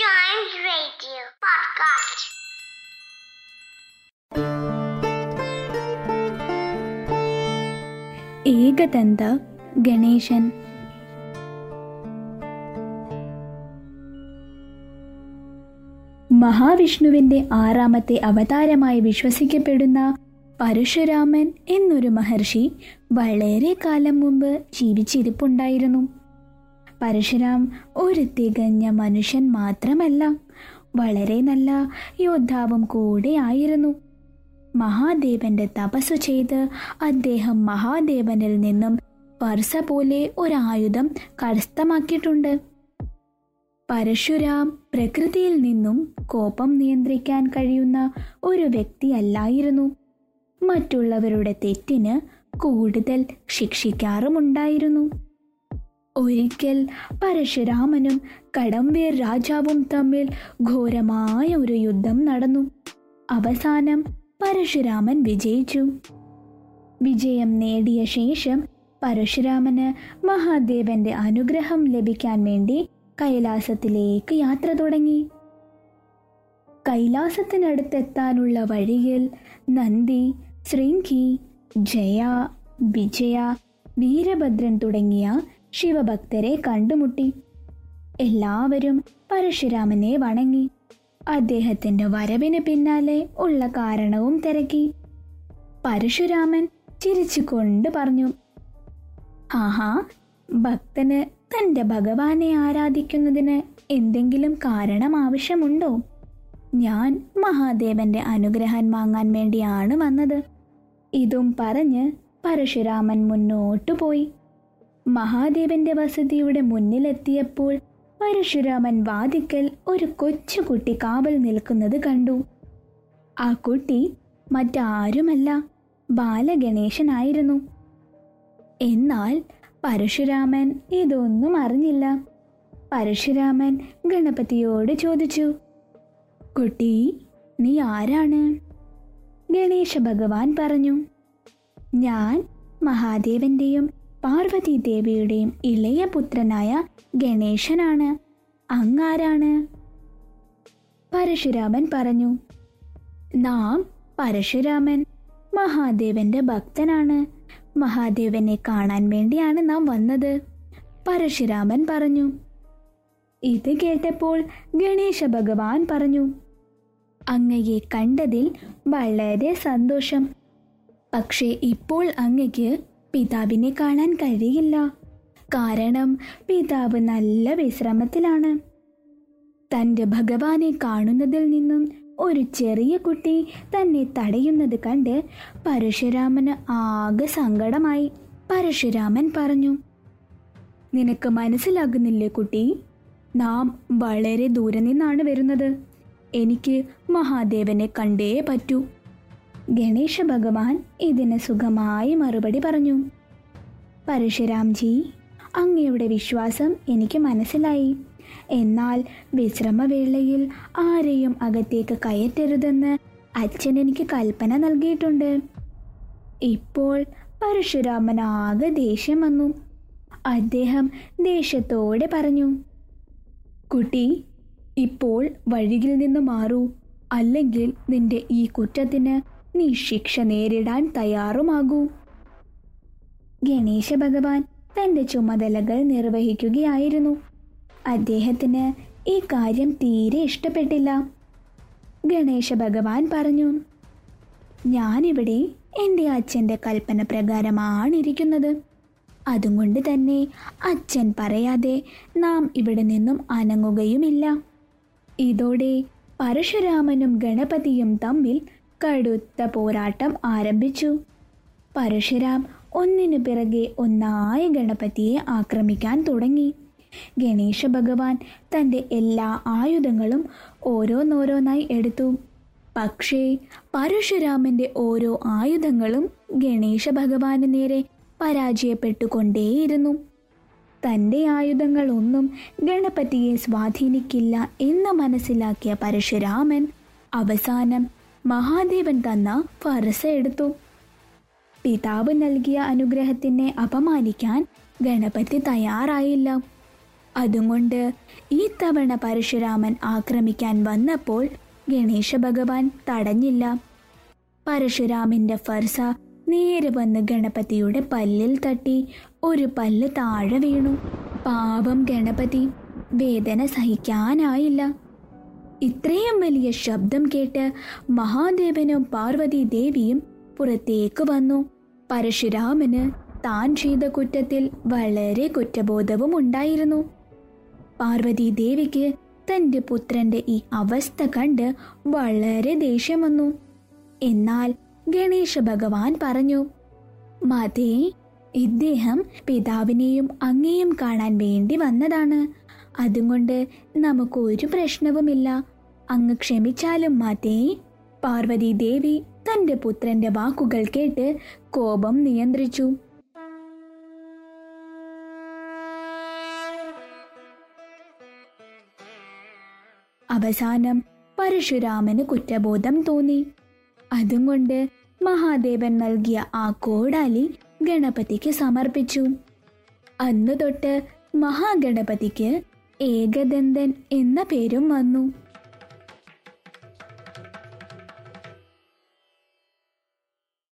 Giant Radio Podcast. ഏകദന്ത Ganesan മഹാവിഷ്ണുവിന്റെ ആറാമത്തെ അവതാരമായി വിശ്വസിക്കപ്പെടുന്ന പരശുരാമൻ എന്നൊരു മഹർഷി വളരെ കാലം മുമ്പ് ജീവിച്ചിരിപ്പുണ്ടായിരുന്നു പരശുരാം ഒരു തികഞ്ഞ മനുഷ്യൻ മാത്രമല്ല. വളരെ നല്ല യോദ്ധാവും കൂടെയായിരുന്നു മഹാദേവന്റെ തപസ്സു ചെയ്ത് അദ്ദേഹം മഹാദേവനിൽ നിന്നും പർസ പോലെ ഒരു ആയുധം കരസ്ഥമാക്കിയിട്ടുണ്ട്. പരശുരാം പ്രകൃതിയിൽ നിന്നും കോപം നിയന്ത്രിക്കാൻ കഴിയുന്ന ഒരു വ്യക്തിയല്ലായിരുന്നു. മറ്റുള്ളവരുടെ തെറ്റിന് കൂടുതൽ ശിക്ഷിക്കാറുമുണ്ടായിരുന്നു. ഒരിക്കൽ പരശുരാമനും കടംവേർ രാജാവും തമ്മിൽ ഘോരമായ ഒരു യുദ്ധം നടന്നു. അവസാനം പരശുരാമൻ വിജയിച്ചു. വിജയം നേടിയ ശേഷം പരശുരാമന് മഹാദേവന്റെ അനുഗ്രഹം ലഭിക്കാൻ വേണ്ടി കൈലാസത്തിലേക്ക് യാത്ര തുടങ്ങി. കൈലാസത്തിനടുത്തെത്താനുള്ള വഴിയിൽ നന്ദി ശൃംഖി ജയ വിജയ വീരഭദ്രൻ തുടങ്ങിയ ശിവഭക്തരെ കണ്ടുമുട്ടി. എല്ലാവരും പരശുരാമനെ വണങ്ങി. അദ്ദേഹത്തിന്റെ വരവിന് പിന്നാലെ ഉള്ള കാരണവും തിരക്കി. പരശുരാമൻ ചിരിച്ചുകൊണ്ട് പറഞ്ഞു ആഹാ ഭക്തന് തന്റെ ഭഗവാനെ ആരാധിക്കുന്നതിന് എന്തെങ്കിലും കാരണം ആവശ്യമുണ്ടോ? ഞാൻ മഹാദേവന്റെ അനുഗ്രഹം വാങ്ങാൻ വേണ്ടിയാണ് വന്നത് ഇതും പറഞ്ഞ് പരശുരാമൻ മുന്നോട്ടു പോയി മഹാദേവന്റെ വസതിയുടെ മുന്നിലെത്തിയപ്പോൾ പരശുരാമൻ വാതിക്കൽ ഒരു കൊച്ചുകുട്ടി കാവൽ നിൽക്കുന്നത് കണ്ടു. ആ കുട്ടി മറ്റാരുമല്ല ബാലഗണേശനായിരുന്നു. എന്നാൽ പരശുരാമൻ ഇതൊന്നും അറിഞ്ഞില്ല. പരശുരാമൻ ഗണപതിയോട് ചോദിച്ചു കുട്ടി നീ ആരാണ്? ഗണേശ ഭഗവാൻ പറഞ്ഞു ഞാൻ മഹാദേവന്റെയും പാർവതി ദേവിയുടെയും ഇളയ പുത്രനായ ഗണേശനാണ്. അങ്ങാരാണ്? പരശുരാമൻ പറഞ്ഞു നാം പരശുരാമൻ മഹാദേവന്റെ ഭക്തനാണ്. മഹാദേവനെ കാണാൻ വേണ്ടിയാണ് നാം വന്നത്. പരശുരാമൻ പറഞ്ഞു ഇത് കേട്ടപ്പോൾ ഗണേശ ഭഗവാൻ പറഞ്ഞു അങ്ങയെ കണ്ടതിൽ വളരെ സന്തോഷം. പക്ഷേ ഇപ്പോൾ അങ്ങയ്ക്ക് പിതാവിനെ കാണാൻ കഴിയില്ല. കാരണം പിതാവ് നല്ല വിശ്രമത്തിലാണ്. തന്റെ ഭഗവാനെ കാണുന്നതിൽ നിന്നും ഒരു ചെറിയ കുട്ടി തന്നെ തടയുന്നത് കണ്ട് പരശുരാമന് ആകെ സങ്കടമായി. പരശുരാമൻ പറഞ്ഞു നിനക്ക് മനസ്സിലാകുന്നില്ലേ കുട്ടി? നാം വളരെ ദൂരെ നിന്നാണ് വരുന്നത്. എനിക്ക് മഹാദേവനെ കണ്ടേ പറ്റൂ. ഗണേശ ഭഗവാൻ ഇതിന് സുഖമായി മറുപടി പറഞ്ഞു. പരശുരാംജി അങ്ങയുടെ വിശ്വാസം എനിക്ക് മനസ്സിലായി. എന്നാൽ വിശ്രമവേളയിൽ ആരെയും അകത്തേക്ക് കയറ്റരുതെന്ന് അച്ഛൻ എനിക്ക് കൽപ്പന നൽകിയിട്ടുണ്ട്. ഇപ്പോൾ പരശുരാമൻ ആകെ ദേഷ്യം വന്നു. അദ്ദേഹം ദേഷ്യത്തോടെ പറഞ്ഞു കുട്ടി ഇപ്പോൾ വഴിയിൽ നിന്ന് മാറൂ. അല്ലെങ്കിൽ നിന്റെ ഈ കുറ്റത്തിന് നീ ശിക്ഷ നേരിടാൻ തയ്യാറുമാകൂ. ഗണേശ ഭഗവാൻ തന്റെ ചുമതലകൾ നിർവഹിക്കുകയായിരുന്നു. അദ്ദേഹത്തിന് ഈ കാര്യം തീരെ ഇഷ്ടപ്പെട്ടില്ല. ഗണേശ ഭഗവാൻ പറഞ്ഞു ഞാനിവിടെ എന്റെ അച്ഛന്റെ കൽപ്പന പ്രകാരമാണ് ഇരിക്കുന്നത് അതുകൊണ്ട് തന്നെ അച്ഛൻ പറയാതെ നാം ഇവിടെ നിന്നും അനങ്ങുകയുമില്ല. ഇതോടെ പരശുരാമനും ഗണപതിയും തമ്മിൽ കടുത്ത പോരാട്ടം ആരംഭിച്ചു. പരശുരാം ഒന്നിനു പിറകെ ഒന്നായി ഗണപതിയെ ആക്രമിക്കാൻ തുടങ്ങി. ഗണേശ ഭഗവാൻ തന്റെ എല്ലാ ആയുധങ്ങളും ഓരോന്നോരോന്നായി എടുത്തു. പക്ഷേ പരശുരാമന്റെ ഓരോ ആയുധങ്ങളും ഗണേശ ഭഗവാന് നേരെ പരാജയപ്പെട്ടുകൊണ്ടേയിരുന്നു. തന്റെ ആയുധങ്ങളൊന്നും ഗണപതിയെ സ്വാധീനിക്കില്ല എന്ന് മനസ്സിലാക്കിയ പരശുരാമൻ അവസാനം മഹാദേവൻ തന്ന ഫറസ എടുത്തു. പിതാവ് നൽകിയ അനുഗ്രഹത്തിനെ അപമാനിക്കാൻ ഗണപതി തയ്യാറായില്ല. അതുകൊണ്ട് ഈ തവണ പരശുരാമൻ ആക്രമിക്കാൻ വന്നപ്പോൾ ഗണേശ ഭഗവാൻ തടഞ്ഞില്ല. പരശുരാമന്റെ ഫർസ നേരെ വന്ന് ഗണപതിയുടെ പല്ലിൽ തട്ടി ഒരു പല്ല് താഴെ വീണു. പാപം ഗണപതി വേദന സഹിക്കാനായില്ല. ഇത്രയും വലിയ ശബ്ദം കേട്ട് മഹാദേവനും പാർവതി ദേവിയും പുറത്തേക്ക് വന്നു. പരശുരാമന് താൻ ചെയ്ത കുറ്റത്തിൽ വളരെ കുറ്റബോധവും ഉണ്ടായിരുന്നു. പാർവതി ദേവിക്ക് തന്റെ പുത്രന്റെ ഈ അവസ്ഥ കണ്ട് വളരെ ദേഷ്യം വന്നു. എന്നാൽ ഗണേശ ഭഗവാൻ പറഞ്ഞു മതേ ഇദ്ദേഹം പിതാവിനെയും അങ്ങേയും കാണാൻ വേണ്ടി വന്നതാണ്. അതുകൊണ്ട് നമുക്ക് ഒരു പ്രശ്നവുമില്ല. അങ്ങ് ക്ഷമിച്ചാലും മാതേ. പാർവതി ദേവി തന്റെ പുത്രന്റെ വാക്കുകൾ കേട്ട് കോപം നിയന്ത്രിച്ചു. അവസാനം പരശുരാമന് കുറ്റബോധം തോന്നി. അതും കൊണ്ട് മഹാദേവൻ നൽകിയ ആ കോടാലി ഗണപതിക്ക് സമർപ്പിച്ചു. അന്നു തൊട്ട് മഹാഗണപതിക്ക് ഏകദന്തൻ എന്ന പേരും വന്നു.